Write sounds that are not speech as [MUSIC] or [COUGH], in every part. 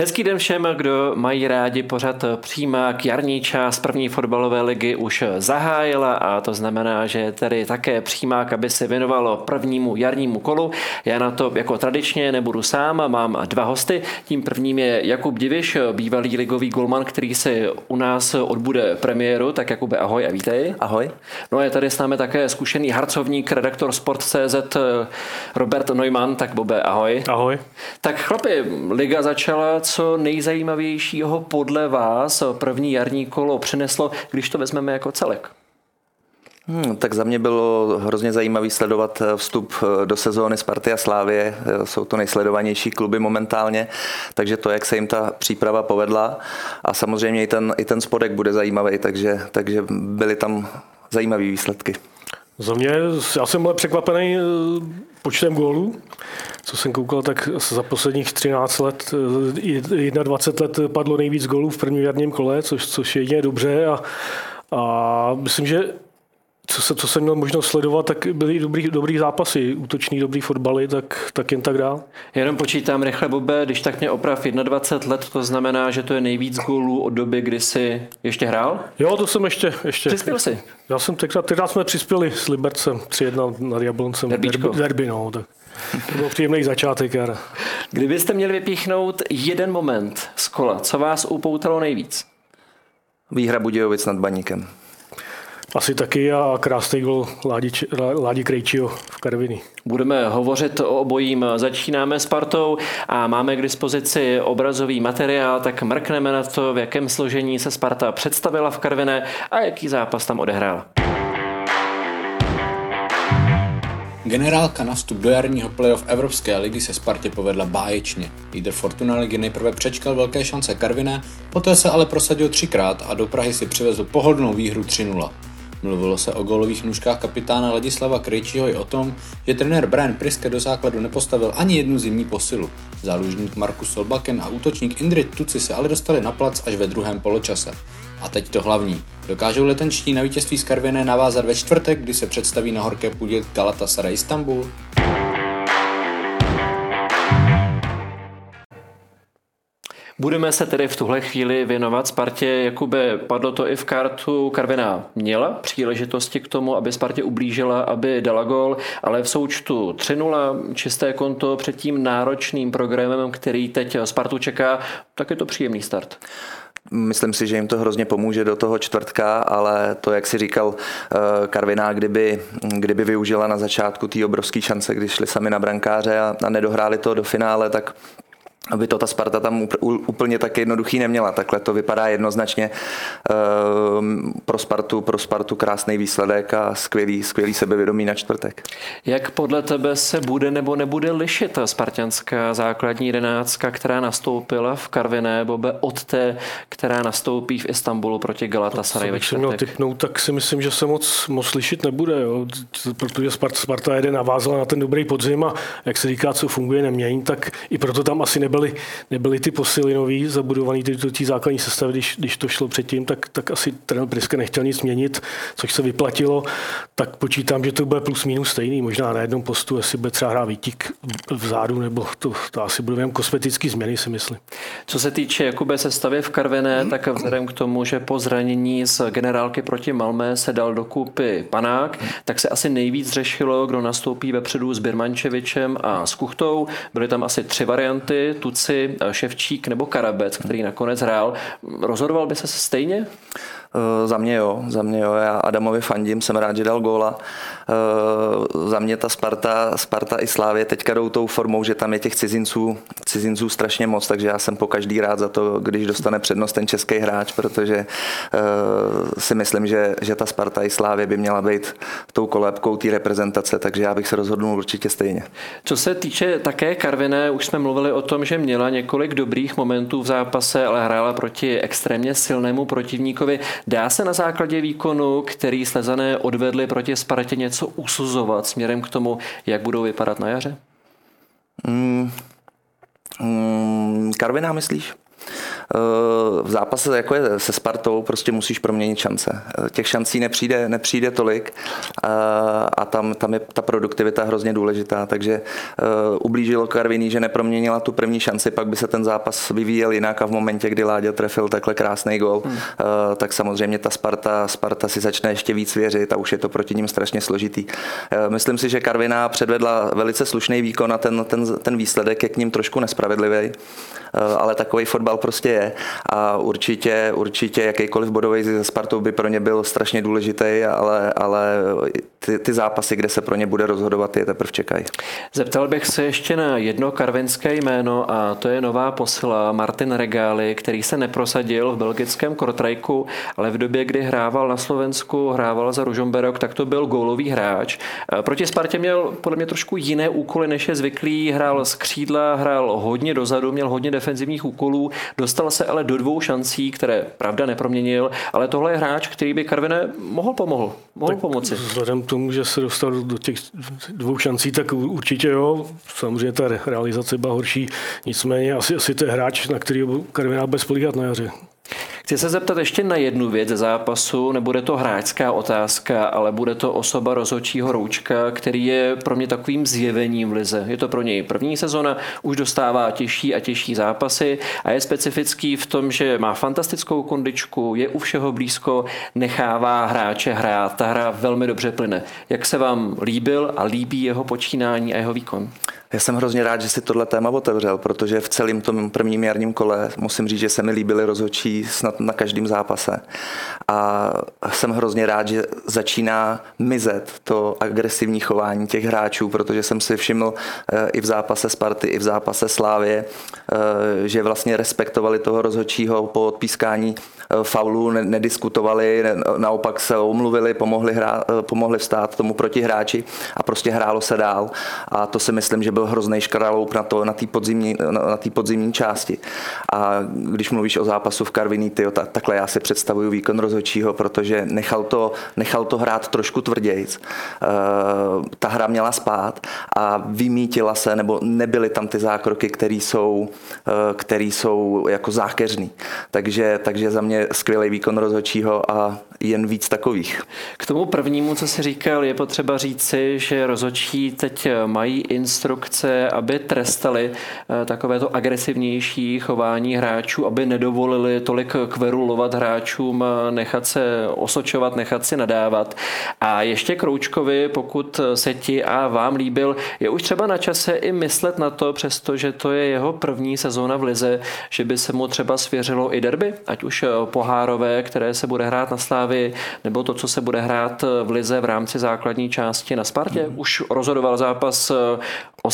Hezký den všem, kdo mají rádi pořad přímák. Jarní část první fotbalové ligy už zahájila a to znamená, že tedy také přímák, aby se věnovalo prvnímu jarnímu kolu. Já na to jako tradičně nebudu sám, mám dva hosty. Tím prvním je Jakub Diviš, bývalý ligový golman, který se u nás odbude premiéru. Tak Jakube, ahoj a vítej. Ahoj. No a je tady s námi také zkušený harcovník, redaktor Sport.cz Robert Neumann. Tak Bobe, ahoj. Ahoj. Tak chlapi, liga začala co nejzajímavějšího podle vás první jarní kolo přineslo, když to vezmeme jako celek? Hmm, tak za mě bylo hrozně zajímavý sledovat vstup do sezóny Sparty a Slávě. Jsou to nejsledovanější kluby momentálně, takže to, jak se jim ta příprava povedla a samozřejmě i ten, i ten spodek bude zajímavý, takže, takže byly tam zajímavé výsledky. Za mě, já jsem byl překvapený eh, počtem gólů. Co jsem koukal, tak za posledních 13 let, 21 eh, let padlo nejvíc gólů v prvním jarním kole, což, což je jedině dobře. A, a myslím, že co, se, co jsem měl možnost sledovat, tak byly dobrý, dobrý zápasy, útočný dobrý fotbaly, tak, tak jen tak dál. Jenom počítám rychle, Bobe, když tak mě oprav 21 let, to znamená, že to je nejvíc gólů od doby, kdy jsi ještě hrál? Jo, to jsem ještě. ještě. Přispěl jsi? Já jsem tenkrát, tenkrát jsme přispěli s Libercem 3-1 nad Jabloncem. Derbíčko. Derby, derby, no, tak. To byl příjemný začátek. Jara. Kdybyste měli vypíchnout jeden moment z kola, co vás upoutalo nejvíc? Výhra Budějovic nad Baníkem. Asi taky a krásný gol Ládi, Ládi Krejčího v Karviny. Budeme hovořit o obojím. Začínáme s partou a máme k dispozici obrazový materiál, tak mrkneme na to, v jakém složení se Sparta představila v Karviné a jaký zápas tam odehrál. Generálka na vstup do jarního playoff Evropské ligy se Spartě povedla báječně. Líder Fortuna ligy nejprve přečkal velké šance Karviné, poté se ale prosadil třikrát a do Prahy si přivezl pohodlnou výhru 3-0. Mluvilo se o golových nůžkách kapitána Ladislava Krejčího i o tom, že trenér Brian Priske do základu nepostavil ani jednu zimní posilu. Zálužník Markus Solbaken a útočník Indrit Tuci se ale dostali na plac až ve druhém poločase. A teď to hlavní. Dokážou letenčtí na vítězství z Karviné navázat ve čtvrtek, kdy se představí na horké půdě Galatasaray Istanbul? Budeme se tedy v tuhle chvíli věnovat Spartě. Jakube, padlo to i v kartu. Karviná měla příležitosti k tomu, aby Spartě ublížila, aby dala gol, ale v součtu 3-0, čisté konto před tím náročným programem, který teď Spartu čeká, tak je to příjemný start. Myslím si, že jim to hrozně pomůže do toho čtvrtka, ale to, jak si říkal eh, Karviná, kdyby, kdyby využila na začátku té obrovské šance, když šli sami na brankáře a, a nedohráli to do finále, tak aby to ta Sparta tam úplně tak jednoduchý neměla. Takhle to vypadá jednoznačně ehm, pro Spartu, pro Spartu krásný výsledek a skvělý, skvělý sebevědomí na čtvrtek. Jak podle tebe se bude nebo nebude lišit ta spartianská základní jedenáctka, která nastoupila v Karviné Bobe od té, která nastoupí v Istanbulu proti Galatasaray ve čtvrtek? měl typnout, tak si myslím, že se moc, moc lišit nebude, jo. protože Sparta, Sparta jede navázala na ten dobrý podzim a jak se říká, co funguje, nemění, tak i proto tam asi nebyl nebyly, nebyly ty posily nový, zabudovaný ty, ty základní sestavy, když, když to šlo předtím, tak, tak asi trenér Priske nechtěl nic měnit, což se vyplatilo, tak počítám, že to bude plus minus stejný, možná na jednom postu, jestli bude třeba hrát výtik vzadu, nebo to, to asi bude jen kosmetický změny, si myslím. Co se týče Jakube sestavy v Karvené, tak vzhledem k tomu, že po zranění z generálky proti Malmé se dal dokupy Panák, tak se asi nejvíc řešilo, kdo nastoupí vepředu s Birmančevičem a s Kuchtou. Byly tam asi tři varianty, Tuci, Ševčík nebo Karabec, který nakonec hrál. Rozhodoval by se stejně? Uh, za mě jo, za mě jo. Já Adamovi fandím, jsem rád, že dal góla. Uh, za mě ta Sparta, Sparta i Slávě teďka jdou tou formou, že tam je těch cizinců, cizinců strašně moc, takže já jsem po každý rád za to, když dostane přednost ten český hráč, protože uh, si myslím, že, že ta Sparta i Slávě by měla být tou kolébkou té reprezentace, takže já bych se rozhodnul určitě stejně. Co se týče také Karviné, už jsme mluvili o tom, že měla několik dobrých momentů v zápase, ale hrála proti extrémně silnému protivníkovi. Dá se na základě výkonu, který slezané odvedli proti Spartě, něco usuzovat směrem k tomu, jak budou vypadat na jaře? Mm, mm, Karviná myslíš? V zápase jako je se Spartou prostě musíš proměnit šance. Těch šancí nepřijde, nepřijde tolik a tam, tam je ta produktivita hrozně důležitá, takže ublížilo Karviní, že neproměnila tu první šanci, pak by se ten zápas vyvíjel jinak a v momentě, kdy Láďa trefil takhle krásný gol, hmm. tak samozřejmě ta Sparta, Sparta si začne ještě víc věřit a už je to proti ním strašně složitý. Myslím si, že Karviná předvedla velice slušný výkon a ten, ten, ten výsledek je k ním trošku nespravedlivý, ale takový fotbal prostě je. A určitě, určitě jakýkoliv bodový ze Spartou by pro ně byl strašně důležitý, ale, ale ty, ty zápasy, kde se pro ně bude rozhodovat, je teprve čekají. Zeptal bych se ještě na jedno karvinské jméno a to je nová posila Martin Regály, který se neprosadil v belgickém Kortrajku, ale v době, kdy hrával na Slovensku, hrával za Ružomberok, tak to byl gólový hráč. Proti Spartě měl podle mě trošku jiné úkoly, než je zvyklý. Hrál z křídla, hrál hodně dozadu, měl hodně defenzivních úkolů, dostal se ale do dvou šancí, které pravda neproměnil, ale tohle je hráč, který by Karvine mohl pomohl, mohl tak pomoci. Vzhledem tomu, že se dostal do těch dvou šancí, tak určitě jo. Samozřejmě ta realizace byla horší, nicméně asi, asi to je hráč, na který Karviná bez spolíhat na jaře. Chci se zeptat ještě na jednu věc ze zápasu, nebude to hráčská otázka, ale bude to osoba rozhodčího Roučka, který je pro mě takovým zjevením v lize. Je to pro něj první sezona, už dostává těžší a těžší zápasy a je specifický v tom, že má fantastickou kondičku, je u všeho blízko, nechává hráče hrát. Ta hra velmi dobře plyne. Jak se vám líbil a líbí jeho počínání a jeho výkon? Já jsem hrozně rád, že si tohle téma otevřel, protože v celém tom prvním jarním kole musím říct, že se mi líbily rozhodčí snad na každém zápase. A jsem hrozně rád, že začíná mizet to agresivní chování těch hráčů, protože jsem si všiml eh, i v zápase Sparty, i v zápase Slávě, eh, že vlastně respektovali toho rozhodčího po odpískání eh, faulu, nediskutovali, naopak se omluvili, pomohli, hrát, pomohli vstát tomu protihráči a prostě hrálo se dál. A to si myslím, že byl hrozný škraloup na, to, na té podzimní, na tý podzimní části. A když mluvíš o zápasu v Karviní, tyjo, tak, takhle já si představuju výkon rozhodčího, protože nechal to, nechal to hrát trošku tvrdějc. Uh, ta hra měla spát a vymítila se, nebo nebyly tam ty zákroky, které jsou, uh, jsou jako zákeřný. Takže, takže za mě skvělý výkon rozhodčího a jen víc takových. K tomu prvnímu, co si říkal, je potřeba říci, že rozhodčí teď mají instrukce, aby trestali eh, takovéto agresivnější chování hráčů, aby nedovolili tolik kverulovat hráčům, eh, nechat se osočovat, nechat si nadávat. A ještě Kroučkovi, pokud se ti a vám líbil, je už třeba na čase i myslet na to, přestože to je jeho první sezóna v Lize, že by se mu třeba svěřilo i derby, ať už eh, pohárové, které se bude hrát na Slávy, nebo to, co se bude hrát v Lize v rámci základní části na Spartě. Mm. Už rozhodoval zápas eh,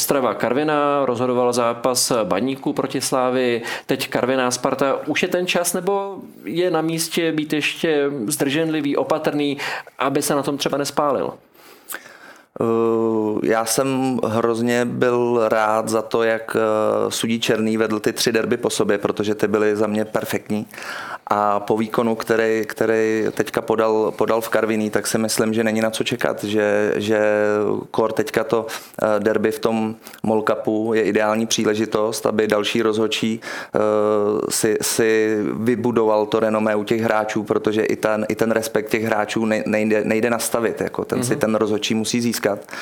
Ostrava Karviná, rozhodoval zápas Baníku proti Slávy, teď Karviná Sparta. Už je ten čas, nebo je na místě být ještě zdrženlivý, opatrný, aby se na tom třeba nespálil? Eh, já jsem hrozně byl rád za to, jak eh, Sudí Černý vedl ty tři derby po sobě, protože ty byly za mě perfektní. A po výkonu, který, který teďka podal, podal v Karviní, tak si myslím, že není na co čekat, že, že kor teďka to eh, derby v tom Molkapu je ideální příležitost, aby další rozhodčí si, si vybudoval to renomé u těch hráčů, protože i ten, i ten respekt těch hráčů nejde, nejde nastavit. Jako ten mm-hmm. si mhm. ten rozhodčí musí získat získat.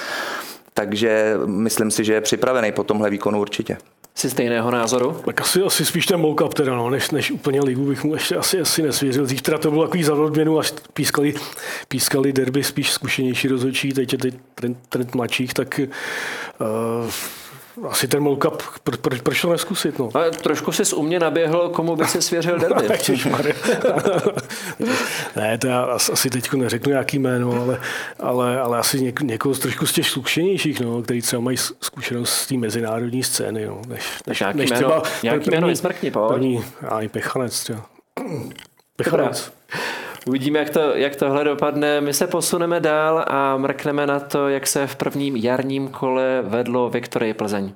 Takže myslím si, že je připravený po tomhle výkonu určitě. Jsi stejného názoru? Tak asi, asi spíš ten mockup teda, no, než, než úplně ligu bych mu ještě asi, asi nesvěřil. Zítra to bylo takový za odměnu, až pískali, pískali derby spíš zkušenější rozhodčí, teď je teď trend, trend mladších, tak uh, asi ten molkup, pro, pro, proč to neskusit? No? Ale trošku jsi u mě naběhl, komu by si svěřil [LAUGHS] derby. [LAUGHS] ne, to já asi teď neřeknu nějaký jméno, ale, ale, ale asi něk, někoho z trošku z těch zkušenějších, no, který třeba mají zkušenost z té mezinárodní scény. No, než, než, nějaký než jméno, třeba nějaký první, jméno nesmrkni, první, já Pechanec třeba. Pechanec. Uvidíme, jak, to, jak tohle dopadne. My se posuneme dál a mrkneme na to, jak se v prvním jarním kole vedlo Viktorie Plzeň.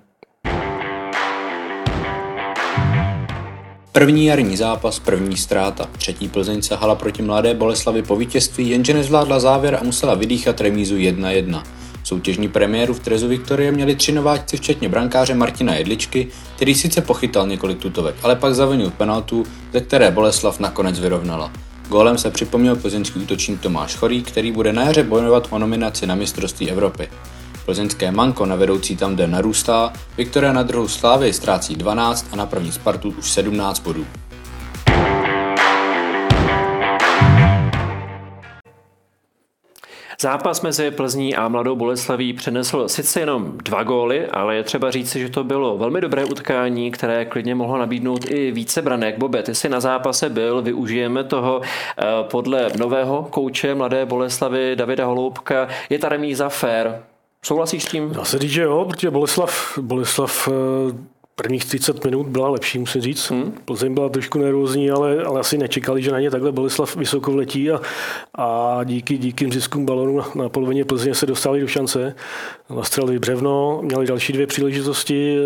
První jarní zápas, první ztráta. Třetí Plzeň sahala proti mladé Boleslavi po vítězství, jenže nezvládla závěr a musela vydýchat remízu 1-1. Soutěžní premiéru v Trezu Viktorie měli tři nováčci včetně brankáře Martina Jedličky, který sice pochytal několik tutovek, ale pak zavinil penaltu, ze které Boleslav nakonec vyrovnala. Gólem se připomněl plzeňský útočník Tomáš Chorý, který bude na jaře bojovat o nominaci na mistrovství Evropy. Plzeňské manko na vedoucí tam jde narůstá, Viktoria na druhou Slávy ztrácí 12 a na první Spartu už 17 bodů. Zápas mezi Plzní a Mladou Boleslaví přinesl sice jenom dva góly, ale je třeba říci, že to bylo velmi dobré utkání, které klidně mohlo nabídnout i více branek. Bobe, ty jsi na zápase byl, využijeme toho eh, podle nového kouče Mladé Boleslavy Davida Holoubka. Je ta remíza fair? Souhlasíš s tím? Dá se říct, že jo, protože Boleslav, Boleslav eh, Prvních 30 minut byla lepší, musím říct. Hmm. Plzeň byla trošku nervózní, ale, ale asi nečekali, že na ně takhle Boleslav vysoko vletí a, a díky, díky ziskům balonu na, na polovině Plzeně se dostali do šance. Nastřelili břevno, měli další dvě příležitosti,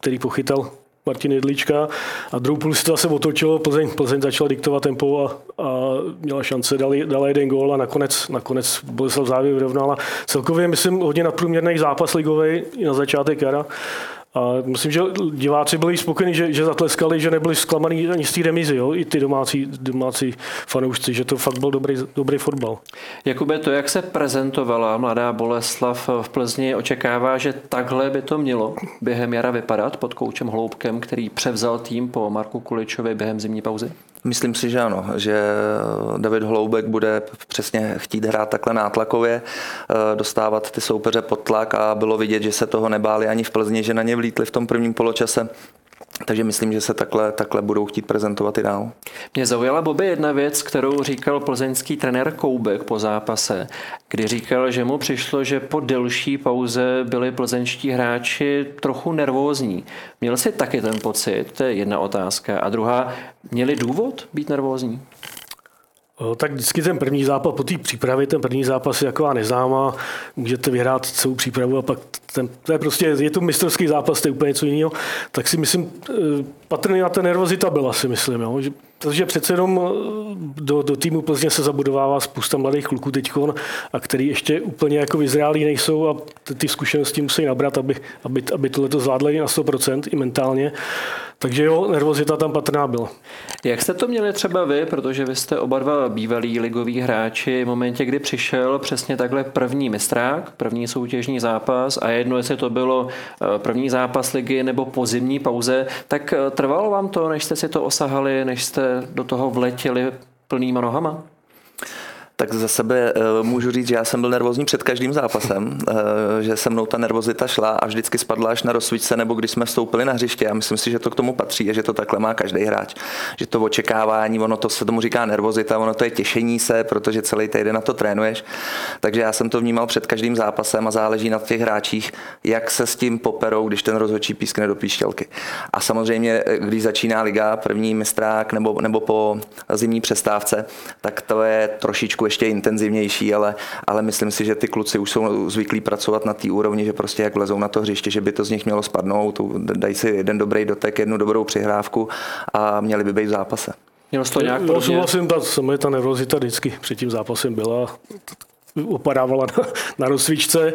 který pochytal Martin Jedlička a druhou půl se zase otočilo, Plzeň, Plzeň začala diktovat tempo a, a měla šance, dali, dala jeden gól a nakonec, nakonec Boleslav závěr vyrovnala. Celkově myslím hodně nadprůměrný zápas ligový na začátek jara a myslím, že diváci byli spokojeni, že, že zatleskali, že nebyli zklamaný ani z té remizy, jo? i ty domácí, domácí fanoušci, že to fakt byl dobrý, dobrý fotbal. Jakube, to, jak se prezentovala mladá Boleslav v Plzni, očekává, že takhle by to mělo během jara vypadat pod koučem Hloubkem, který převzal tým po Marku Kuličovi během zimní pauzy? Myslím si, že ano, že David Holoubek bude přesně chtít hrát takhle nátlakově, eh, dostávat ty soupeře pod tlak a bylo vidět, že se toho nebáli ani v Plzni, že na ně vlítli v tom prvním poločase. Takže myslím, že se takhle, takhle budou chtít prezentovat i dál. Mě zaujala Bobby jedna věc, kterou říkal plzeňský trenér Koubek po zápase, kdy říkal, že mu přišlo, že po delší pauze byli plzeňští hráči trochu nervózní. Měl si taky ten pocit? To je jedna otázka. A druhá, měli důvod být nervózní? Tak vždycky ten první zápas po té přípravě, ten první zápas je taková neznámá, můžete vyhrát celou přípravu a pak ten, to je prostě, je to mistrovský zápas, to je úplně něco jiného, tak si myslím, eh, patrně na ta nervozita byla, si myslím, jo, že protože přece jenom eh, do, do týmu Plzně se zabudovává spousta mladých kluků teď, a který ještě úplně jako vyzrálí nejsou a ty, ty zkušenosti musí nabrat, aby, aby, aby tohle to zvládli na 100% i mentálně. Takže jo, nervozita tam patrná byla. Jak jste to měli třeba vy, protože vy jste oba dva bývalí ligoví hráči v momentě, kdy přišel přesně takhle první mistrák, první soutěžní zápas a jedno, jestli to bylo eh, první zápas ligy nebo po zimní pauze, tak eh, trvalo vám to, než jste si to osahali, než jste do toho vletěli plnýma nohama? Tak za sebe uh, můžu říct, že já jsem byl nervózní před každým zápasem, uh, že se mnou ta nervozita šla a vždycky spadla až na rozsvíčce, nebo když jsme vstoupili na hřiště. A myslím si, že to k tomu patří a že to takhle má každý hráč. Že to očekávání, ono to se tomu říká nervozita, ono to je těšení se, protože celý týden na to trénuješ. Takže já jsem to vnímal před každým zápasem a záleží na těch hráčích, jak se s tím poperou, když ten rozhodčí pískne do píšťalky. A samozřejmě, když začíná liga, první mistrák nebo, nebo po zimní přestávce, tak to je trošičku ještě intenzivnější, ale, ale myslím si, že ty kluci už jsou zvyklí pracovat na té úrovni, že prostě jak lezou na to hřiště, že by to z nich mělo spadnout, dají si jeden dobrý dotek, jednu dobrou přihrávku a měli by být v zápase. Mělo to nějak no, souhlasím, ta, ta nervozita vždycky před tím zápasem byla opadávala na, na rozsvíčce.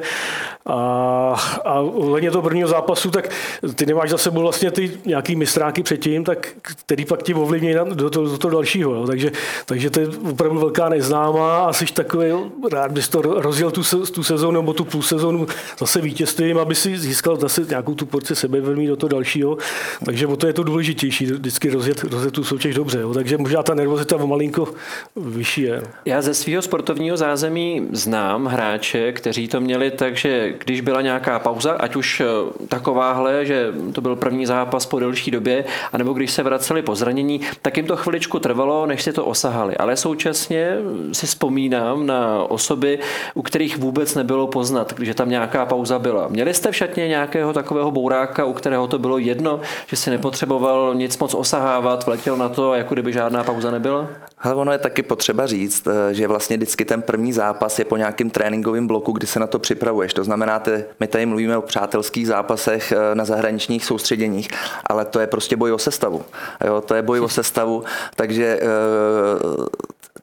A, a ohledně toho prvního zápasu, tak ty nemáš za sebou vlastně ty nějaký mistráky předtím, tak, který pak ti ovlivní do, toho, do toho dalšího. Jo. Takže, takže to je opravdu velká neznámá a jsi takový, rád bys to rozjel tu, tu sezónu nebo tu půl sezónu zase vítězstvím, aby si získal zase nějakou tu porci sebevědomí do toho dalšího. Takže o to je to důležitější, vždycky rozjet, rozjet tu soutěž dobře. Jo. Takže možná ta nervozita malinko vyšší je. Já ze svého sportovního zázemí znám hráče, kteří to měli tak, že když byla nějaká pauza, ať už eh, takováhle, že to byl první zápas po delší době, anebo když se vraceli po zranění, tak jim to chviličku trvalo, než si to osahali. Ale současně si vzpomínám na osoby, u kterých vůbec nebylo poznat, že tam nějaká pauza byla. Měli jste v šatně nějakého takového bouráka, u kterého to bylo jedno, že si nepotřeboval nic moc osahávat, vletěl na to, jako kdyby žádná pauza nebyla? Ale ono je taky potřeba říct, eh, že vlastně vždycky ten první zápas je po nějakém tréninkovém bloku, kdy se na to připravuješ. To znamená, ty, my tady mluvíme o přátelských zápasech eh, na zahraničních soustředěních, ale to je prostě boj o sestavu. Jo, to je boj o sestavu, [LAUGHS] takže eh,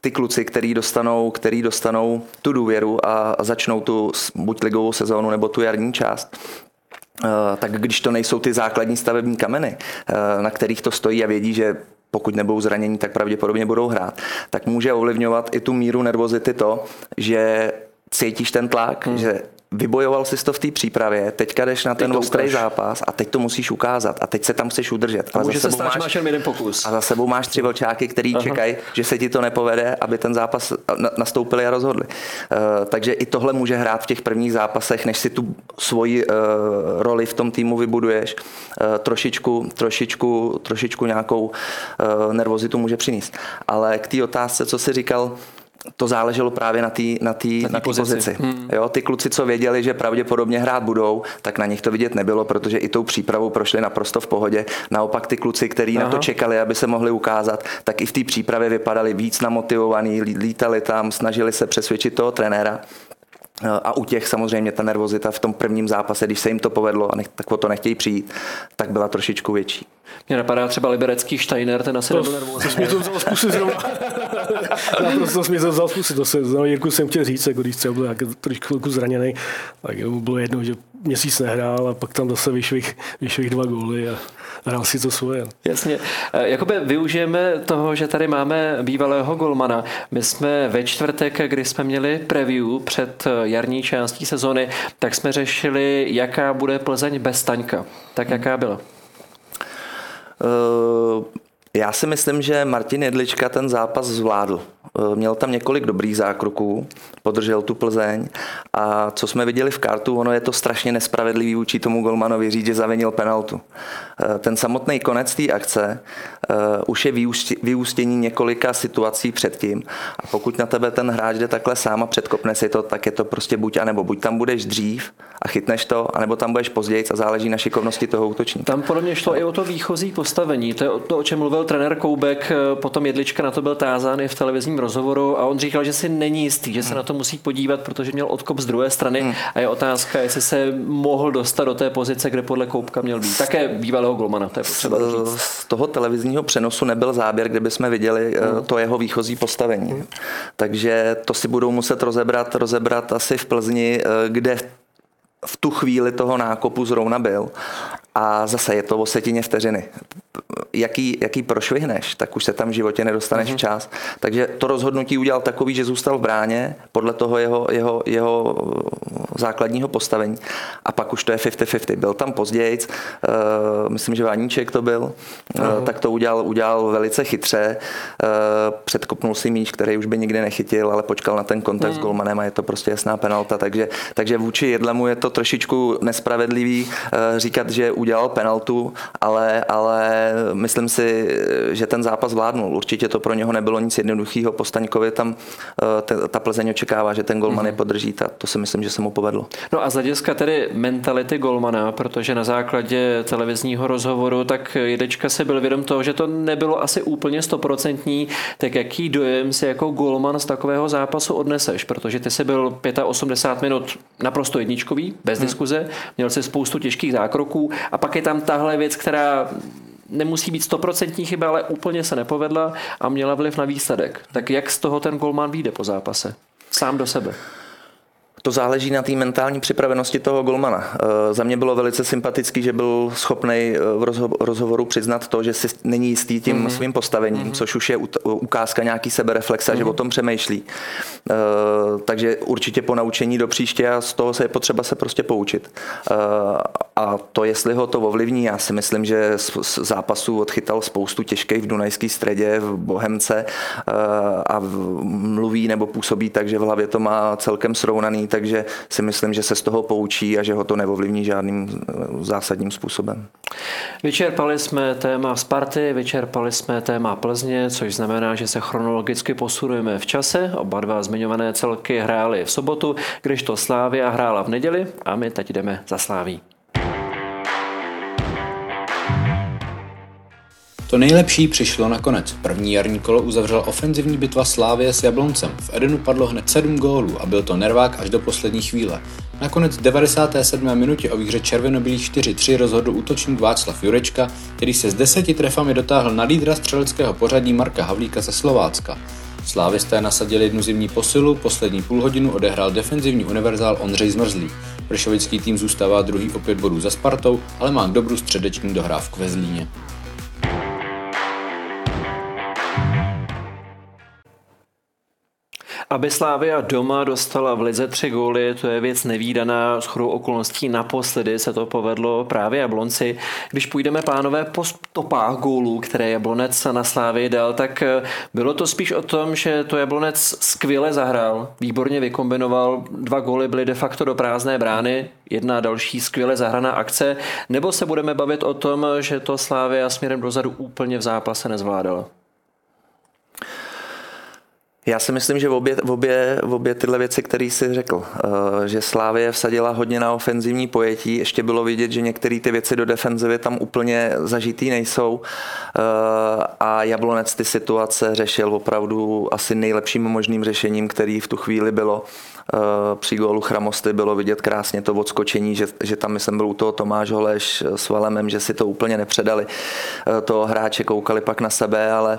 ty kluci, který dostanou, který dostanou tu důvěru a začnou tu buď ligovou sezónu nebo tu jarní část, tak když to nejsou ty základní stavební kameny, na kterých to stojí a vědí, že pokud nebudou zranění, tak pravděpodobně budou hrát, tak může ovlivňovat i tu míru nervozity to, že cítíš ten tlak, hmm. že vybojoval jsi to v té přípravě, teďka jdeš na ten ostrý zápas a teď to musíš ukázat a teď se tam chceš udržet. A může se stát, máš, máš jeden pokus. A za sebou máš tři vlčáky, který čekají, že se ti to nepovede, aby ten zápas nastoupili a rozhodli. Uh, takže i tohle může hrát v těch prvních zápasech, než si tu svoji uh, roli v tom týmu vybuduješ. Uh, trošičku, trošičku, trošičku nějakou uh, nervozitu může přinést. Ale k té otázce, co jsi říkal, to záleželo právě na té na tý, na, na tý pozici. pozici. Hmm. Jo, ty kluci, co věděli, že pravděpodobně hrát budou, tak na nich to vidět nebylo, protože i tou přípravou prošli naprosto v pohodě. Naopak ty kluci, kteří na to čekali, aby se mohli ukázat, tak i v té přípravě vypadali víc namotivovaní, lítali tam, snažili se přesvědčit toho trenéra. A u těch samozřejmě ta nervozita v tom prvním zápase, když se jim to povedlo a nech, tak o to nechtějí přijít, tak byla trošičku větší. Mě napadá třeba liberecký Steiner, ten asi nebyl nervózní. To to vzal zkusit zrovna. [LAUGHS] Naprosto mě to vzal zkusit. To se, za Jirku jsem chtěl říct, jako když třeba byl trošku chvilku zraněný, tak mu bylo jedno, že měsíc nehrál a pak tam zase vyšvih, vyšvih dva góly a hrál si to svoje. Jasně. E, jakoby využijeme toho, že tady máme bývalého golmana. My jsme ve čtvrtek, kdy jsme měli preview před jarní částí sezony, tak jsme řešili, jaká bude Plzeň bez Staňka. Tak jaká byla? Uh, já si myslím, že Martin Jedlička ten zápas zvládl. Eh, měl tam několik dobrých zákroků, podržel tu Plzeň a co jsme viděli v kartu, ono je to strašně nespravedlivý vůči tomu golmanovi říct, že zavinil penaltu. Eh, ten samotný konec té akce uh, už je vyústění několika situací předtím a pokud na tebe ten hráč jde takhle sám a předkopne si to, tak je to prostě buď a nebo buď tam budeš dřív a chytneš to, anebo tam budeš později a záleží na šikovnosti toho útočníka. Tam podle mě šlo i o to výchozí postavení. To je to, o čem mluvil trenér Koubek, potom Jedlička na to byl tázán i v televizním rozhovoru a on říkal, že si není jistý, že se hmm. na to musí podívat, protože měl odkop z druhé strany hmm. a je otázka, jestli se mohl dostat do té pozice, kde podle Koubka měl být. Také bývalého golmana, to je potřeba říct. Z toho televizního přenosu nebyl záběr, kde bychom viděli eh, hmm. to jeho výchozí postavení. Hmm. Takže to si budou muset rozebrat, rozebrat asi v Plzni, eh, kde v tu chvíli toho nákopu zrovna byl. A zase je to o setině vteřiny. Jaký, jaký prošvihneš, tak už se tam v životě nedostaneš mm-hmm. včas. Takže to rozhodnutí udělal takový, že zůstal v bráně podle toho jeho, jeho, jeho základního postavení. A pak už to je 50-50. Byl tam později, uh, myslím, že Vaníček to byl, uh, tak to udělal, udělal velice chytře. Uh, předkopnul si míč, který už by nikdy nechytil, ale počkal na ten kontakt mm. s golmanem a je to prostě jasná penalta. Takže, takže vůči Jedlemu je to trošičku nespravedlivý uh, říkat, že udělal penaltu, ale, ale myslím si, že ten zápas vládnul. Určitě to pro něho nebylo nic jednoduchého. Po Staňkově tam uh, ta Plzeň očekává, že ten golman mm. je podrží. Ta, to si myslím, že se mu povedlo. No a z hlediska tedy mentality golmana, protože na základě televizního rozhovoru, tak Jedečka se byl vědom toho, že to nebylo asi úplně stoprocentní, tak jaký dojem si jako golman z takového zápasu odneseš, protože ty jsi byl 85 minut naprosto jedničkový, bez hmm. diskuze, měl si spoustu těžkých zákroků a pak je tam tahle věc, která nemusí být stoprocentní chyba, ale úplně se nepovedla a měla vliv na výsledek. Tak jak z toho ten golman vyjde po zápase? Sám do sebe. To záleží na té mentální připravenosti toho golmana. E, za mě bylo velice sympatický, že byl schopný e, v rozhovoru přiznat to, že si není jistý tím mm-hmm. svým postavením, mm-hmm. což už je ukázka nějaký sebereflexe, mm-hmm. že o tom přemýšlí. E, takže určitě po naučení do příště a z toho se je potřeba se prostě poučit. A to, jestli ho to ovlivní, já si myslím, že z zápasu odchytal spoustu těžkých v Dunajské středě, v Bohemce a mluví nebo působí tak, že v hlavě to má celkem srovnaný takže si myslím, že se z toho poučí a že ho to neovlivní žádným eh, zásadním způsobem. Vyčerpali jsme téma Sparty, vyčerpali jsme téma Plzně, což znamená, že se chronologicky posunujeme v čase. Oba dva zmiňované celky hrály v sobotu, když to Slávia hrála v neděli a my teď jdeme za Sláví. To nejlepší přišlo nakonec. První jarní kolo uzavřel ofenzivní bitva Slávie s Jabloncem. V Edenu padlo hned 7 gólů a byl to nervák až do poslední chvíle. Nakonec v 97. minutě o výhře červenobílých 4-3 rozhodl útočník Václav Jurečka, který se s deseti trefami dotáhl na lídra střeleckého pořadí Marka Havlíka ze Slovácka. Slávisté nasadili jednu zimní posilu, poslední půl hodinu odehrál defenzivní univerzál Ondřej Zmrzlý. Pršovický tým zůstává druhý o pět bodů za Spartou, ale má k dobru středeční dohrávku ve Zlíně. Aby Slávia doma dostala v lize tři góly, to je věc nevýdaná. S chodou okolností naposledy se to povedlo právě Jablonci. Když půjdeme, pánové, po stopách gólů, které Jablonec na Slávii dal, tak eh, bylo to spíš o tom, že to Jablonec skvěle zahrál, výborně vykombinoval, dva góly byly de facto do prázdné brány, jedna další skvěle zahraná akce, nebo se budeme bavit o tom, že to Slávia směrem dozadu úplně v zápase nezvládala? Já si myslím, že v obě, v obě, v obě tyhle věci, které jsi řekl, eh, že Slávě vsadila hodně na ofenzivní pojetí, ještě bylo vidět, že některé ty věci do defenzivy tam úplně zažitý nejsou eh, a Jablonec ty situace řešil opravdu asi nejlepším možným řešením, který v tu chvíli bylo. Eh, při gólu Chramosty bylo vidět krásně to odskočení, že, že tam jsem byl u toho Tomáš Holeš s Valemem, že si to úplně nepředali. To hráče koukali pak na sebe, ale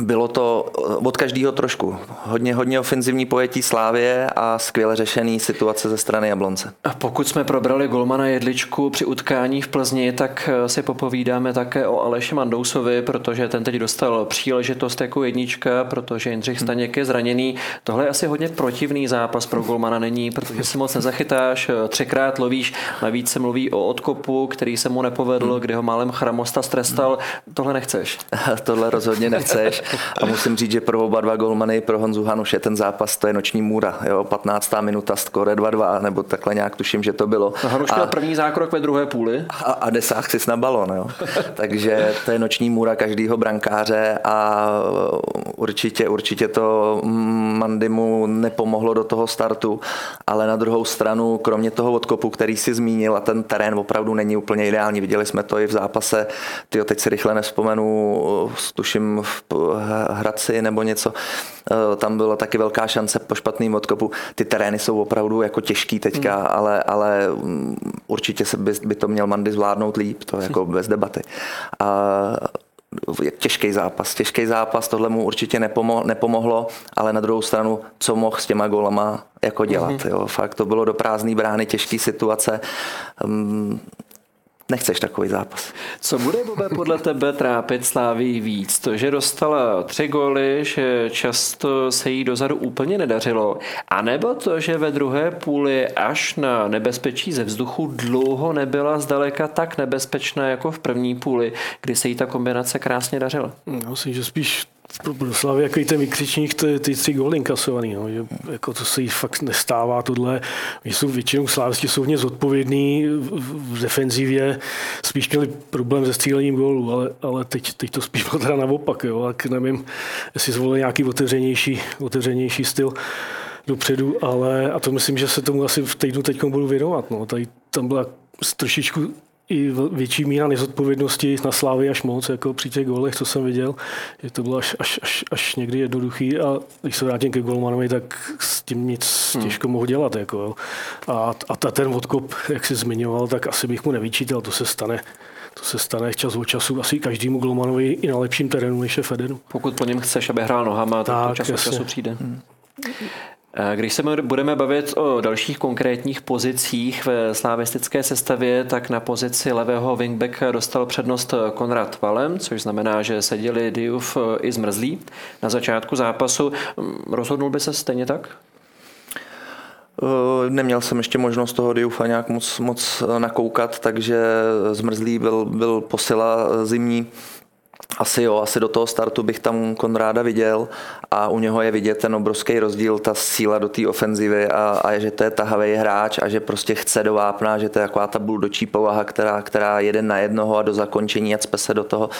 bylo to eh, od každého trošku. Hodně, hodně ofenzivní pojetí Slávě a skvěle řešený situace ze strany Jablonce. A pokud jsme probrali golmana Jedličku při utkání v Plzni, tak eh, si popovídáme také o Aleši Mandousovi, protože ten teď dostal příležitost jako jednička, protože Jindřich Staněk je zraněný. Tohle je asi hodně protivný zápas pro golmana není, protože si moc nezachytáš, eh, třikrát lovíš, navíc se mluví o odkopu, který se mu nepovedl, kde ho málem Chramosta strestal. Tohle nechceš. [LAUGHS] Tohle rozhodně nechceš. A musím říct, že pro oba dva golmany, pro Honzu Hanuše ten zápas, to je noční můra. Jo, 15. minuta, skore 2-2, nebo takhle nějak tuším, že to bylo. No, Hanuš měl první zákrok ve druhé půli. A, a desáh si na balon. Jo. [LAUGHS] Takže to je noční můra každého brankáře a určitě, určitě to Mandimu nepomohlo do toho startu, ale na druhou stranu, kromě toho odkopu, který si zmínil, a ten terén opravdu není úplně ideální, viděli jsme to i v zápase, tyjo, teď si rychle nevzpomenu, tuším v Hradci nebo něco, eh, tam byla taky velká šance po špatným odkopu. Ty terény jsou opravdu jako těžký teďka, hmm. ale, ale mm, určitě se by, by to měl Mandy zvládnout líp, to jako [LAUGHS] bez debaty. A těžký zápas, těžký zápas, tohle mu určitě nepomo- nepomohlo, ale na druhou stranu, co mohl s těma golama jako dělat. Mm-hmm. Jo. Fakt to bylo do prázdné brány, těžké situace. Um, nechceš takový zápas. Co bude, Bobe, podle tebe trápit Sláví víc? To, že dostala tři góly, že často se jí dozadu úplně nedařilo, anebo to, že ve druhé půli až na nebezpečí ze vzduchu dlouho nebyla zdaleka tak nebezpečná jako v první půli, kdy se jí ta kombinace krásně dařila? No, myslím, že spíš pro Slavy, jako ten vykřičník, ty, ty tři góly inkasovaný, no, že jako to se jí fakt nestává tohle. Oni jsou většinou slávisti jsou hodně zodpovědní v, v, defenzivě, spíš měli problém se střílením gólu, ale, ale teď, teď to spíš bylo teda naopak, jo, tak nevím, jestli zvolili nějaký otevřenější, otevřenější styl dopředu, ale a to myslím, že se tomu asi v týdnu teď budu věnovat. No. Tady tam byla trošičku i větší míra nezodpovědnosti na slávy až moc, jako při těch golech, co jsem viděl, že to bylo až, až, až, až někdy jednoduchý a když se vrátím ke golmanovi, tak s tím nic hmm. těžko mohl dělat. Jako, jo. A, a ta, ten odkop, jak jsi zmiňoval, tak asi bych mu nevyčítal, to se stane to se stane čas od času asi každému golmanovi i na lepším terénu než je Fedenu. Pokud po něm chceš, aby hrál nohama, tak, tak to čas od času přijde. Hmm. Když se budeme bavit o dalších konkrétních pozicích ve slavistické sestavě, tak na pozici levého wingback dostal přednost Konrad Valem, což znamená, že seděli Diuf i Zmrzlí na začátku zápasu. Rozhodnul by se stejně tak? Neměl jsem ještě možnost toho Diufa nějak moc, moc nakoukat, takže Zmrzlý byl, byl posila zimní asi jo, asi do toho startu bych tam Konráda viděl a u něho je vidět ten obrovský rozdíl, ta síla do té ofenzivy a, a že to je tahavý hráč a že prostě chce do vápna, že to je taková ta buldočí povaha, která, která jede na jednoho a do zakončení a cpe se do toho,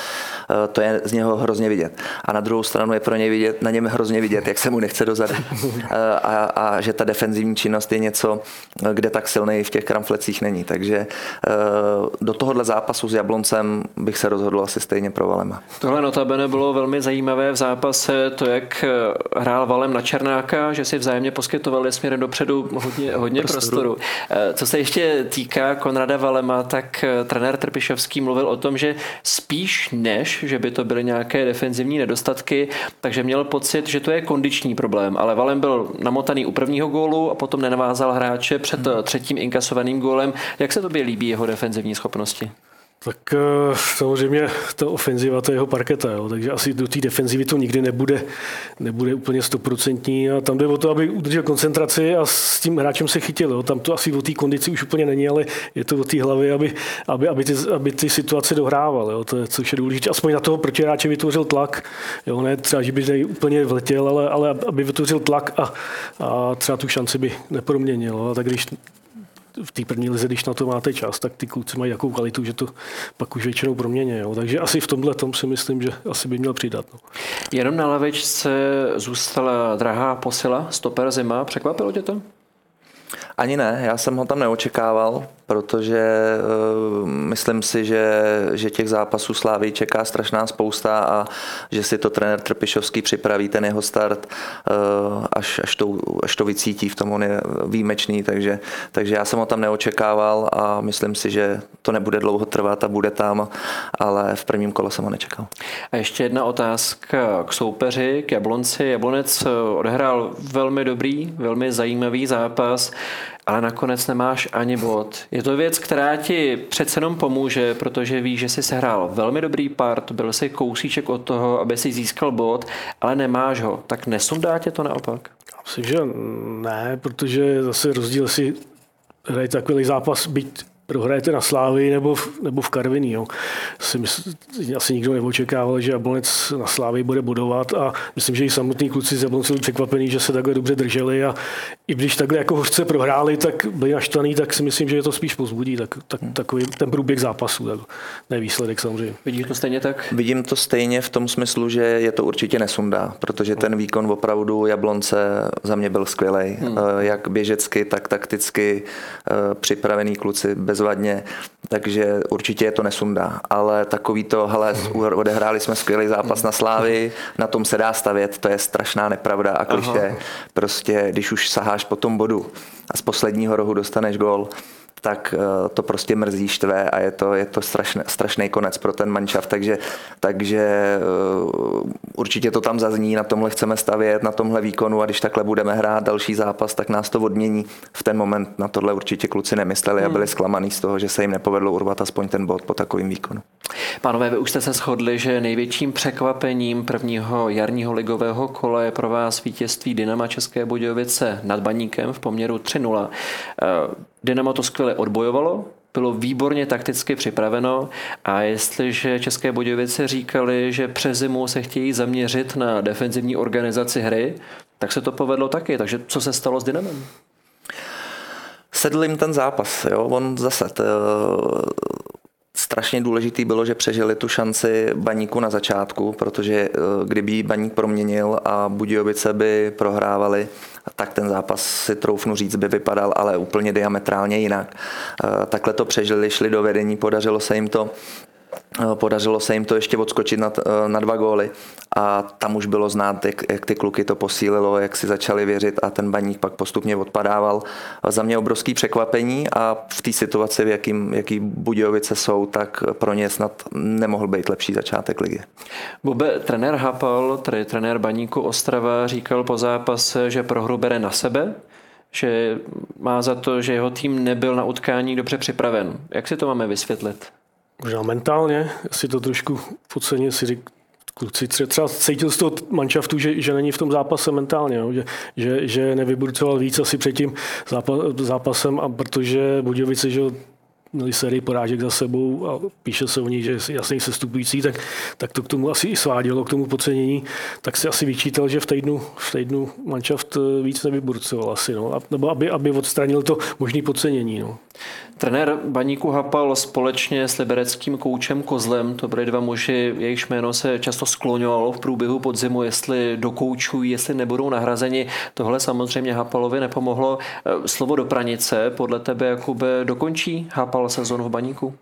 eh, to je z něho hrozně vidět. A na druhou stranu je pro něj vidět, na něm hrozně vidět, jak se mu nechce dozadu. Eh, a, a, že ta defenzivní činnost je něco, kde tak silný v těch kramflecích není. Takže eh, do tohohle zápasu s Jabloncem bych se rozhodl asi stejně pro Valem. Valema. Tohle notabene bylo velmi zajímavé v zápase, to jak hrál Valem na Černáka, že si vzájemně poskytovali směrem dopředu hodně, hodně prostoru. prostoru. Co se ještě týká Konrada Valema, tak trenér Trpišovský mluvil o tom, že spíš než, že by to byly nějaké defenzivní nedostatky, takže měl pocit, že to je kondiční problém, ale Valem byl namotaný u prvního gólu a potom nenavázal hráče před hmm. třetím inkasovaným gólem. Jak se tobě líbí jeho defenzivní schopnosti? Tak eh, samozřejmě ta ofenziva to je jeho parketa, jo, takže asi do té defenzivy to nikdy nebude, nebude úplně stoprocentní a tam jde o to, aby udržel koncentraci a s tím hráčem se chytil. Jo. Tam to asi o té kondici už úplně není, ale je to o té hlavy, aby, aby, aby, ty, aby ty situace dohrával. Jo. To je, což je důležité. Aspoň na toho hráče vytvořil tlak. Jo. Ne třeba, že by úplně vletěl, ale, ale aby vytvořil tlak a, a třeba tu šanci by neproměnil. A tak když v té první lize, když na to máte čas, tak ty kluci mají jakou kvalitu, že to pak už většinou proměně. Jo. Takže asi v tomhle tom si myslím, že asi by měl přidat. No. Jenom na lavičce zůstala drahá posila, stoper zima. Překvapilo tě to? Ani ne, já jsem ho tam neočekával, protože uh, myslím si, že, že těch zápasů Slávy čeká strašná spousta a že si to trenér Trpišovský připraví ten jeho start, uh, až, až, to, až to vycítí, v tom on je výjimečný, takže, takže já jsem ho tam neočekával a myslím si, že to nebude dlouho trvat a bude tam, ale v prvním kole jsem ho nečekal. A ještě jedna otázka k soupeři, k Jablonci. Jablonec odehrál velmi dobrý, velmi zajímavý zápas ale nakonec nemáš ani bod. Je to věc, která ti přece jenom pomůže, protože víš, že jsi sehrál velmi dobrý part, byl jsi kousíček od toho, aby si získal bod, ale nemáš ho. Tak nesundá tě to naopak? Myslím, že ne, protože zase rozdíl si hraje takový zápas, byť prohrajete na Slávy nebo v, nebo v Karviní. Jo. Si mysl, asi nikdo neočekával, že Jablonec na Slávy bude budovat a myslím, že i samotní kluci z Jablonce byli překvapení, že se takhle dobře drželi a i když takhle jako hořce prohráli, tak byli naštvaný, tak si myslím, že je to spíš pozbudí, tak, tak, takový ten průběh zápasu, tak ne výsledek samozřejmě. Vidíš to stejně tak? Vidím to stejně v tom smyslu, že je to určitě nesundá, protože ten výkon opravdu Jablonce za mě byl skvělý. Hmm. Eh, jak běžecky, tak takticky eh, připravený kluci bez bezvadně, takže určitě je to nesundá. Ale takový to, hele, [LAUGHS] odehráli jsme skvělý zápas na Slávy, na tom se dá stavět, to je strašná nepravda a kliše. Prostě, když už saháš po tom bodu a z posledního rohu dostaneš gol, tak eh, to prostě mrzí, štve a je to, je to strašný, strašný konec pro ten manšaft, takže, takže eh, určitě to tam zazní, na tomhle chceme stavět, na tomhle výkonu a když takhle budeme hrát další zápas, tak nás to odmění. V ten moment na tohle určitě kluci nemysleli a byli hmm. zklamaný z toho, že se jim nepovedlo urvat aspoň ten bod po takovým výkonu. Pánové, vy už jste se shodli, že největším překvapením prvního jarního ligového kola je pro vás vítězství Dynama České Budějovice nad Baníkem v poměru 3-0. Dynamo to skvěle odbojovalo, bylo výborně takticky připraveno a jestliže České Budějovice říkali, že přes zimu se chtějí zaměřit na defenzivní organizaci hry, tak se to povedlo taky. Takže co se stalo s Dynamem? Sedl jim ten zápas. Jo? On zase t, strašně důležitý bylo, že přežili tu šanci baníku na začátku, protože eh, kdyby baník proměnil a Budějovice by prohrávali, tak ten zápas si troufnu říct by vypadal ale úplně diametrálně jinak. Eh, takhle to přežili, šli do vedení, podařilo se jim to podařilo se jim to ještě odskočit na, eh, na dva góly a tam už bylo znát, jak, jak ty kluky to posílilo, jak si začali věřit a ten baník pak postupně odpadával. A za mě obrovský překvapení a v té situaci, v jakým, jaký Budějovice jsou, tak pro ně snad nemohl být lepší začátek ligy. Bobe, trenér Hapal, tedy trenér baníku Ostrava, říkal po zápase, že prohru bere na sebe, že má za to, že jeho tým nebyl na utkání dobře připraven. Jak si to máme vysvětlit? Možná mentálně, si to trošku podceně si řík, kluci třeba cítil z toho manšaftu, že, že není v tom zápase mentálně, no, že, že, že nevyburcoval víc asi před tím zápasem, a protože Budějovice, že měli sérii porážek za sebou a píše se o nich, že je jasný sestupující, tak, tak to k tomu asi i svádělo, k tomu podcenění, tak si asi vyčítal, že v týdnu, v týdnu manšaft víc nevyburcoval asi, no, a, nebo aby, aby odstranil to možné podcenění. No. Trenér Baníku Hapal společně s libereckým koučem Kozlem, to byly dva muži, jejichž jméno se často skloňovalo v průběhu podzimu, jestli dokoučují, jestli nebudou nahrazeni. Tohle samozřejmě Hapalovi nepomohlo. E, slovo do pranice, podle tebe, Jakube, dokončí Hapal sezonu v Baníku?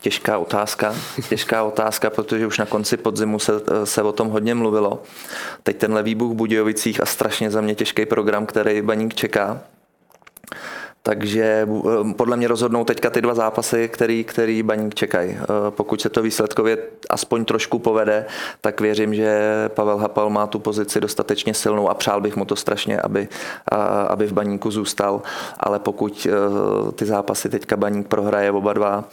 Těžká otázka, těžká otázka, protože už na konci podzimu se, se o tom hodně mluvilo. Teď ten levý Bůh v Budějovicích a strašně za mě těžký program, který Baník čeká. Takže eh, podle mě rozhodnou teďka ty dva zápasy, který, který Baník čekají. Eh, pokud se to výsledkově aspoň trošku povede, tak věřím, že Pavel Hapal má tu pozici dostatečně silnou a přál bych mu to strašně, aby, aby v Baníku zůstal. Ale pokud eh, ty zápasy teďka Baník prohraje oba dva,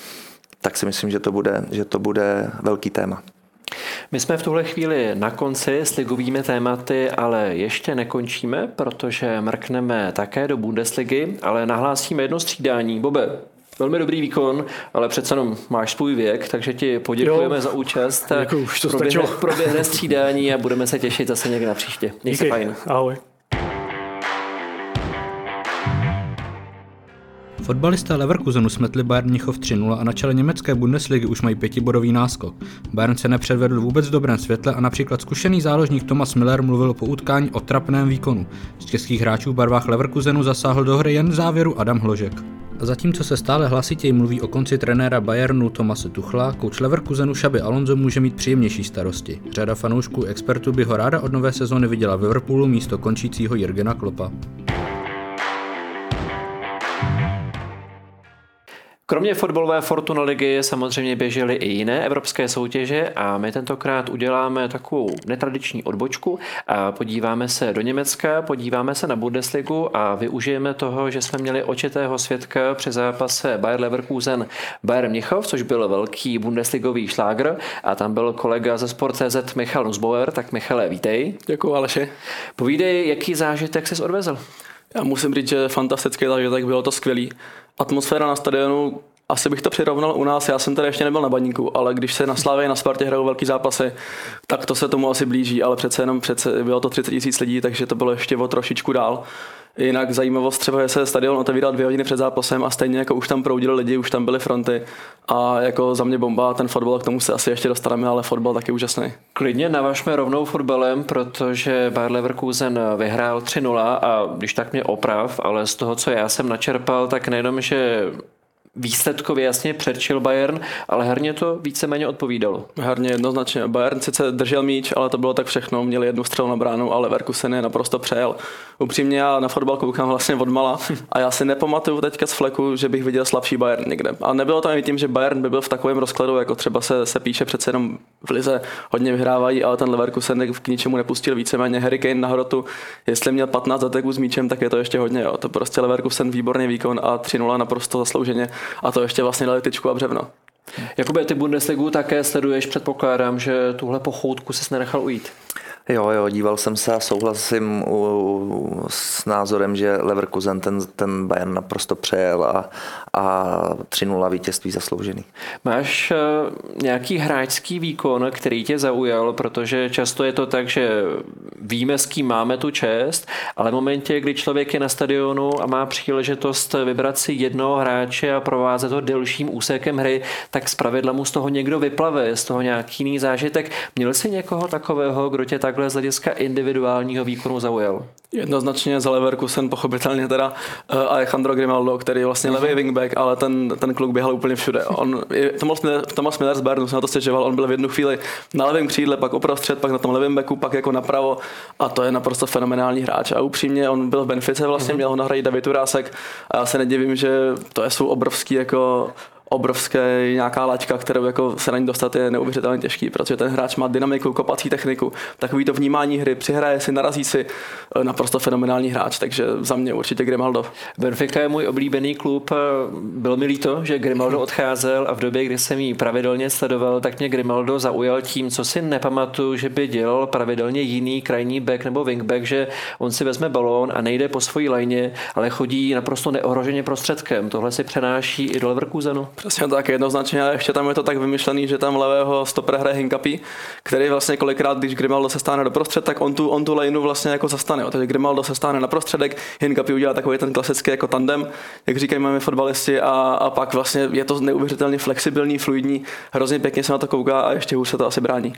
tak si myslím, že to bude, že to bude velký téma. My jsme v tuhle chvíli na konci s ligovými tématy, ale ještě nekončíme, protože mrkneme také do Bundesligy, ale nahlásíme jedno střídání. Bobe, Velmi dobrý výkon, ale přece jenom máš svůj věk, takže ti poděkujeme jo, za účast. Děkuji, už to proběhne, proběhne střídání a budeme se těšit zase někde na příště. Měj se fajn. Ahoj. Fotbalisté Leverkusenu smetli Bayern Mnichov 3-0 a na čele německé Bundesligy už mají pětibodový náskok. Bayern se nepředvedl vůbec v dobrém světle a například zkušený záložník Thomas Miller mluvil po utkání o trapném výkonu. Z českých hráčů v barvách Leverkusenu zasáhl do hry jen závěru Adam Hložek. A zatímco se stále hlasitěji mluví o konci trenéra Bayernu Tomase Tuchla, kouč Leverkusenu Šaby Alonso může mít příjemnější starosti. Řada fanoušků expertů by ho ráda od nové sezóny viděla v Liverpoolu místo končícího Jirgena Klopa. Kromě fotbalové Fortuna ligy samozřejmě běžely i jiné evropské soutěže a my tentokrát uděláme takovou netradiční odbočku a podíváme se do Německa, podíváme se na Bundesligu a využijeme toho, že jsme měli očitého svědka při zápase Bayer Leverkusen Bayern Mnichov, což byl velký bundesligový šlágr a tam byl kolega ze Sport.cz Michal Nusbauer, tak Michale, vítej. Děkuji Aleši. Povídej, jaký zážitek jsi odvezl? Já musím říct, že fantastický zážitek, bylo to skvělý. Atmosféra na stadionu, asi bych to přirovnal u nás, já jsem tady ještě nebyl na baníku, ale když se na Slávě na Spartě hrajou velký zápasy, tak to se tomu asi blíží, ale přece jenom přece bylo to 30 tisíc lidí, takže to bylo ještě o trošičku dál. Jinak zajímavost třeba je se stadion otevíral dvě hodiny před zápasem a stejně jako už tam proudili lidi, už tam byly fronty a jako za mě bomba, ten fotbal, k tomu se asi ještě dostaneme, ale fotbal taky úžasný. Klidně navažme rovnou fotbalem, protože Bayer Leverkusen vyhrál 3-0 a když tak mě oprav, ale z toho, co já jsem načerpal, tak nejenom, že výsledkově jasně předčil Bayern, ale herně to víceméně odpovídalo. Herně jednoznačně. Bayern sice držel míč, ale to bylo tak všechno. Měli jednu střelu na bránu, ale Leverkusen je naprosto přejel. Upřímně já na fotbal koukám vlastně od mala [LAUGHS] a já si nepamatuju teďka z fleku, že bych viděl slabší Bayern někde. A nebylo to ani tím, že Bayern by byl v takovém rozkladu, jako třeba se, se píše přece jenom v lize hodně vyhrávají, ale ten Leverkusen k ničemu nepustil víceméně Harry Kane na hrotu. Jestli měl 15 zateků s míčem, tak je to ještě hodně. Jo. To prostě Leverkusen výborný výkon a 3-0 naprosto zaslouženě a to ještě vlastně dali tyčku a břevno. Jakube, ty Bundesligu také sleduješ, předpokládám, že tuhle pochoutku se nenechal ujít. Jo, jo, díval jsem se a souhlasím u, u, s názorem, že Leverkusen ten, ten Bayern naprosto přejel a, a 3-0 vítězství zasloužený. Máš uh, nějaký hráčský výkon, který tě zaujal, protože často je to tak, že víme, s kým máme tu čest, ale v momentě, kdy člověk je na stadionu a má příležitost vybrat si jednoho hráče a provázet ho delším úsekem hry, tak zpravidla mu z toho někdo vyplave, z toho nějaký jiný zážitek. Měl jsi někoho takového, kdo tě takhle z hlediska individuálního výkonu zaujal? Jednoznačně za Leverkusen pochopitelně teda uh, Alejandro Grimaldo, který je vlastně levý wingback, ale ten, ten kluk běhal úplně všude. On, Thomas, Miller, Thomas Miller z Bayernu se na to stěžoval, on byl v jednu chvíli na levém křídle, pak uprostřed, pak na tom levém backu, pak jako napravo a to je naprosto fenomenální hráč. A upřímně on byl v Benfice vlastně, mm-hmm. měl ho nahradit David Urásek a já se nedivím, že to je jsou obrovský jako obrovské nějaká laťka, kterou jako se na ní dostat je neuvěřitelně těžký, protože ten hráč má dynamiku, kopací techniku, takový to vnímání hry, přihraje si, narazí si, eh, naprosto fenomenální hráč, takže za mě určitě Grimaldo. Benfica je můj oblíbený klub, bylo mi líto, že Grimaldo odcházel a v době, kdy jsem ji pravidelně sledoval, tak mě Grimaldo zaujal tím, co si nepamatuju, že by dělal pravidelně jiný krajní back nebo wingback, že on si vezme balón a nejde po svojí lajně, ale chodí naprosto neohroženě prostředkem. Tohle si přenáší i do Leverkusenu. Přesně tak, jednoznačně, a ještě tam je to tak vymyšlený, že tam levého stopera hraje Hinkapy, který vlastně kolikrát, když Grimaldo se stáne do prostřed, tak on tu, on tu lejnu vlastně jako zastane. Takže Grimaldo se stáne na prostředek, Hinkapy udělá takový ten klasický jako tandem, jak říkají máme fotbalisti, a, a pak vlastně je to neuvěřitelně flexibilní, fluidní, hrozně pěkně se na to kouká a ještě už se to asi brání.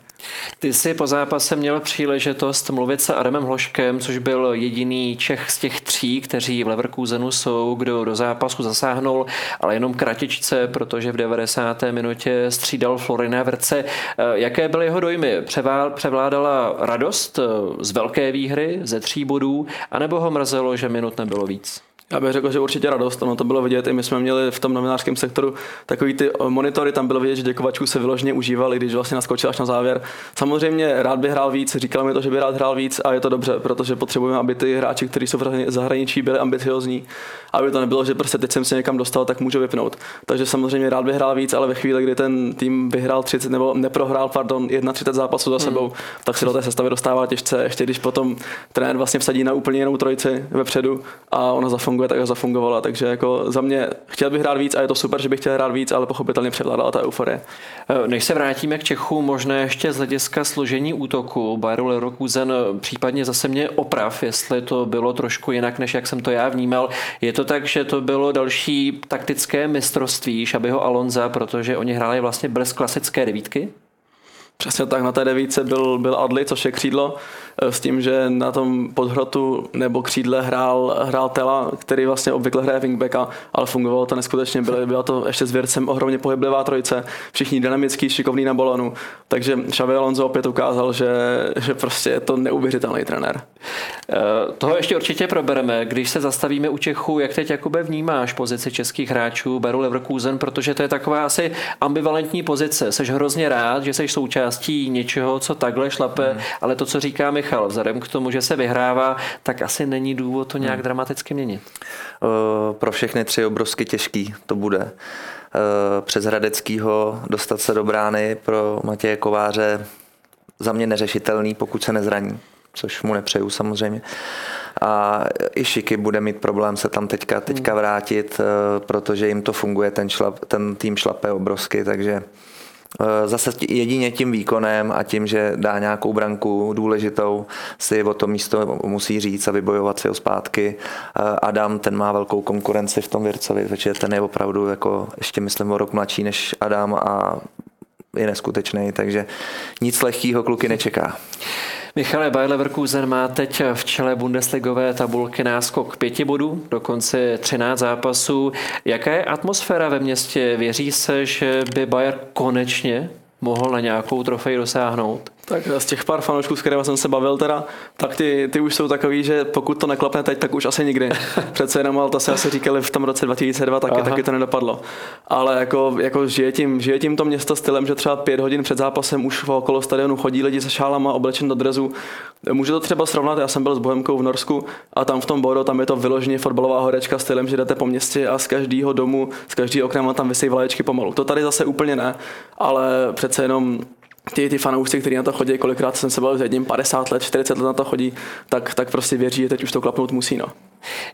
Ty jsi po zápase měl příležitost mluvit se Adamem Hloškem, což byl jediný Čech z těch tří, kteří v Leverkusenu jsou, kdo do zápasu zasáhnul, ale jenom kratičce protože v 90. minutě střídal Florina Vrce. Jaké byly jeho dojmy? Převládala radost z velké výhry, ze tří bodů, anebo ho mrzelo, že minut nebylo víc? Já bych řekl, že určitě radost, ono to bylo vidět, i my jsme měli v tom novinářském sektoru takový ty monitory, tam bylo vidět, že děkovačů se vyloženě užívali, když vlastně naskočil až na závěr. Samozřejmě rád by hrál víc, říkal mi to, že by rád hrál víc a je to dobře, protože potřebujeme, aby ty hráči, kteří jsou v zahraničí, byli ambiciozní, aby to nebylo, že prostě teď jsem se někam dostal, tak můžu vypnout. Takže samozřejmě rád by hrál víc, ale ve chvíli, kdy ten tým vyhrál 30 nebo neprohrál, pardon, 31 zápasů za sebou, hmm. tak se do té sestavy dostává těžce, ještě když potom trenér vlastně vsadí na úplně jinou trojici vepředu a ona zafunguje funguje, tak zafungovala. Takže jako za mě chtěl bych hrát víc a je to super, že bych chtěl hrát víc, ale pochopitelně převládala ta euforie. Eh, než se vrátíme k Čechu, možná ještě z hlediska složení útoku Bayer Leverkusen eh, případně zase mě oprav, jestli to bylo trošku jinak, než jak jsem to já vnímal. Je to tak, že to bylo další taktické mistrovství Šabiho Alonza, protože oni hráli vlastně bez klasické devítky? Přesně tak, na té devíce byl, byl Adli, což je křídlo, eh, s tím, že na tom podhrotu nebo křídle hrál, hrál Tela, který vlastně obvykle hraje wingbacka, ale fungovalo to neskutečně, bylo, bylo to ještě s Věrcem ohromně pohyblivá trojice, všichni dynamický, šikovný na balonu, takže Xavi Alonso opět ukázal, že, že prostě je to neuvěřitelný trenér. Eh, toho ještě určitě probereme, když se zastavíme u Čechů, jak teď Jakube vnímáš pozici českých hráčů Beru Leverkusen, protože to je taková asi ambivalentní pozice, seš hrozně rád, že jsi součástí něčeho, co takhle šlape, hmm. ale to, co říká Michal, vzhledem k tomu, že se vyhrává, tak asi není důvod to nějak hmm. dramaticky měnit. Uh, pro všechny tři obrovsky těžký to bude. Uh, přes Hradeckýho dostat se do brány pro Matěje Kováře za mě neřešitelný, pokud se nezraní, což mu nepřeju samozřejmě. A i Šiky bude mít problém se tam teďka, teďka hmm. vrátit, uh, protože jim to funguje, ten, šlap, ten tým šlape obrovsky, takže Eh, zase jedině tím výkonem a tím, že dá nějakou branku důležitou, si o to místo musí říct a vybojovat si ho zpátky. Eh, Adam, ten má velkou konkurenci v tom Věrcovi, protože ten je opravdu jako ještě myslím o rok mladší než Adam a je neskutečný, takže nic lehkého kluky nečeká. Michale, Bayer Leverkusen má teď v čele Bundesligové tabulky náskok pěti bodů, dokonce 13 zápasů. Jaká je atmosféra ve městě? Věří se, že by Bayer konečně mohl na nějakou trofej dosáhnout? Tak z těch pár fanoušků, s kterými jsem se bavil teda, tak ty, ty už jsou takový, že pokud to neklapne teď, tak už asi nikdy. [LAUGHS] Přece jenom, ale to se asi říkali v tom roce 2002, taky, taky to nedopadlo. Ale jako, jako žije, tím, žije tím to město stylem, že třeba pět hodin před zápasem už okolo stadionu chodí lidi se šálama oblečen do drezu. Můžu to třeba srovnat, já jsem byl s Bohemkou v Norsku a tam v tom Bodo, tam je to vyloženě fotbalová horečka stylem, že jdete po městě a z každého domu, z každého okna tam vysí vlaječky pomalu. To tady zase úplně ne, ale přece jenom ty, ty fanoušci, kteří na to chodí, kolikrát jsem se bavil s jedním 50 let, 40 let na to chodí, tak, tak prostě věří, že teď už to klapnout musí. No.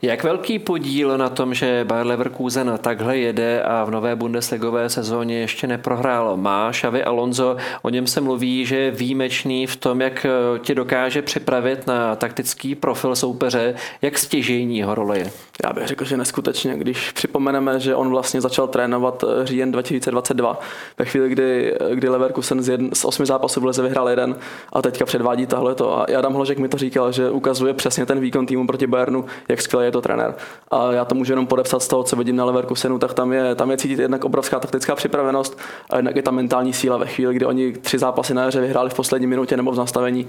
Jak velký podíl na tom, že Bayer Leverkusen takhle jede a v nové Bundesligové sezóně ještě neprohrál má Xavi Alonso, o něm se mluví, že je výjimečný v tom, jak tě dokáže připravit na taktický profil soupeře, jak stěžejní jeho role je. Já bych řekl, že neskutečně, když připomeneme, že on vlastně začal trénovat eh, říjen 2022, ve chvíli, kdy, kdy Leverkusen z, jedn, z osmi zápasů v Leze vyhrál jeden a teďka předvádí tahle to. A Adam Hložek mi to říkal, že ukazuje přesně ten výkon týmu proti Bayernu, jak skvělý je to trenér. A já to můžu jenom podepsat z toho, co vidím na Leverkusenu, tak tam je, tam je cítit jednak obrovská taktická připravenost a jednak je ta mentální síla ve chvíli, kdy oni tři zápasy na jaře vyhráli v poslední minutě nebo v nastavení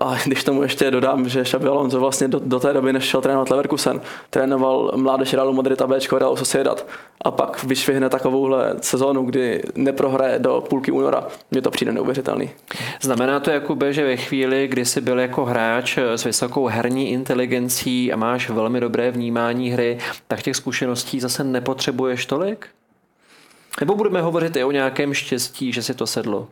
a když tomu ještě dodám, že Xabi Alonso vlastně do, do té doby, než šel trénovat Leverkusen, trénoval mládež Realu Madrid a Bčko Real Sociedad a pak vyšvihne takovouhle sezónu, kdy neprohraje do půlky února. Mně to přijde neuvěřitelný. Znamená to, Jakube, že ve chvíli, kdy jsi byl jako hráč s vysokou herní inteligencí a máš velmi dobré vnímání hry, tak těch zkušeností zase nepotřebuješ tolik? Nebo budeme hovořit i o nějakém štěstí, že si to sedlo?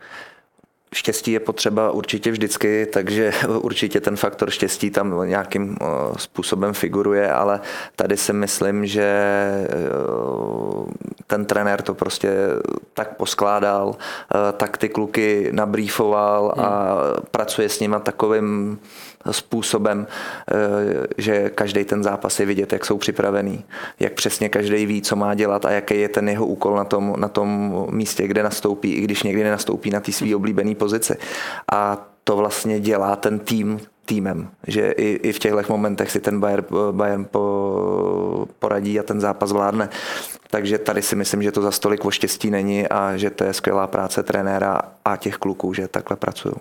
Štěstí je potřeba určitě vždycky, takže [LAUGHS] určitě ten faktor štěstí tam nějakým způsobem figuruje, ale tady si myslím, že e, ten trenér to prostě tak poskládal, e, tak ty kluky nabrýfoval a hmm. pracuje s nima takovým způsobem, eh, že každý ten zápas je vidět, jak jsou připravený, jak přesně každý ví, co má dělat a jaký je ten jeho úkol na tom, na tom místě, kde nastoupí, i když někdy nenastoupí na té své oblíbené pozici. A to vlastně dělá ten tým týmem, že i, i v těchto momentech si ten Bayern, Bayern po, poradí a ten zápas vládne. Takže tady si myslím, že to za stolik o štěstí není a že to je skvělá práce trenéra a těch kluků, že takhle pracují.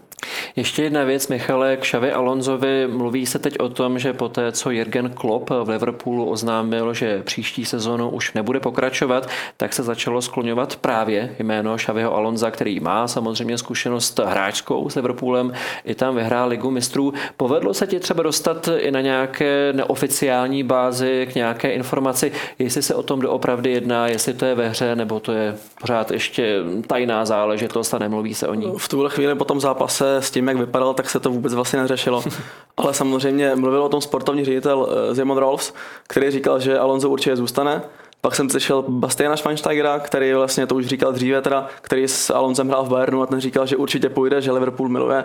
Ještě jedna věc, Michale, k Šavi Alonzovi. Mluví se teď o tom, že po té, co Jürgen Klopp v Liverpoolu oznámil, že příští sezónu už nebude pokračovat, tak se začalo skloňovat právě jméno Šaviho Alonza, který má samozřejmě zkušenost hráčskou s Liverpoolem, i tam vyhrál ligu mistrů. Povedlo se ti třeba dostat i na nějaké neoficiální bázi k nějaké informaci, jestli se o tom doopravdy jedná, jestli to je ve hře, nebo to je pořád ještě tajná záležitost a nemluví se o ní? V tuhle chvíli po tom zápase s tím, jak vypadal, tak se to vůbec vlastně neřešilo. [LAUGHS] Ale samozřejmě mluvil o tom sportovní ředitel Simon eh, Rolfs, který říkal, že Alonso určitě zůstane. Pak jsem slyšel Bastiana Schweinsteigera, který vlastně to už říkal dříve, teda, který s Alonsem hrál v Bayernu a ten říkal, že určitě půjde, že Liverpool miluje.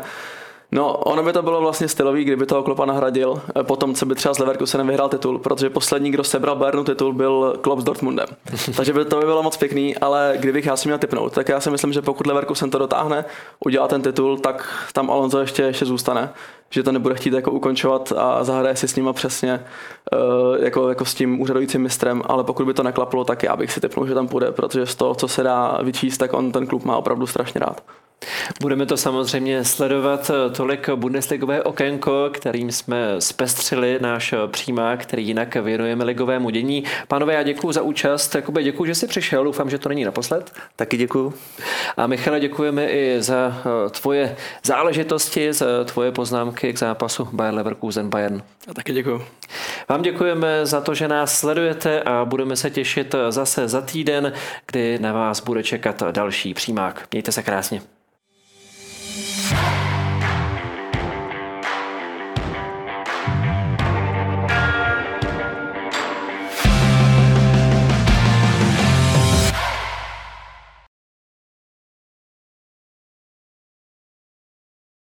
No, ono by to bylo vlastně stylový, kdyby toho Klopa nahradil, eh, potom, co by třeba z Leverkusenem vyhrál titul, protože poslední, kdo sebral Bayernu titul, byl Klopp s Dortmundem. [LAUGHS] Takže by to by bylo moc pěkný, ale kdybych já si měl typnout, tak já si myslím, že pokud Leverkusen to dotáhne, udělá ten titul, tak tam Alonso ještě, ještě zůstane že to nebude chtít jako ukončovat a zahraje si s nima přesně uh, jako, jako s tím úřadujícím mistrem, ale pokud by to neklaplo, tak já bych si typnul, že tam půjde, protože z toho, co se dá vyčíst, tak on ten klub má opravdu strašně rád. Budeme to samozřejmě sledovat tolik Bundesligové okénko, kterým jsme zpestřili náš přímák, který jinak věnujeme ligovému dění. Pánové, já děkuji za účast. Jakube, děkuji, že jsi přišel. Doufám, že to není naposled. Taky děkuji. A Michale, děkujeme i za eh, tvoje záležitosti, za tvoje poznámky k zápasu Bayern Leverkusen Bayern. A taky děkuji. Vám děkujeme za to, že nás sledujete a budeme se těšit zase za týden, kdy na vás bude čekat další přímák. Mějte se krásně.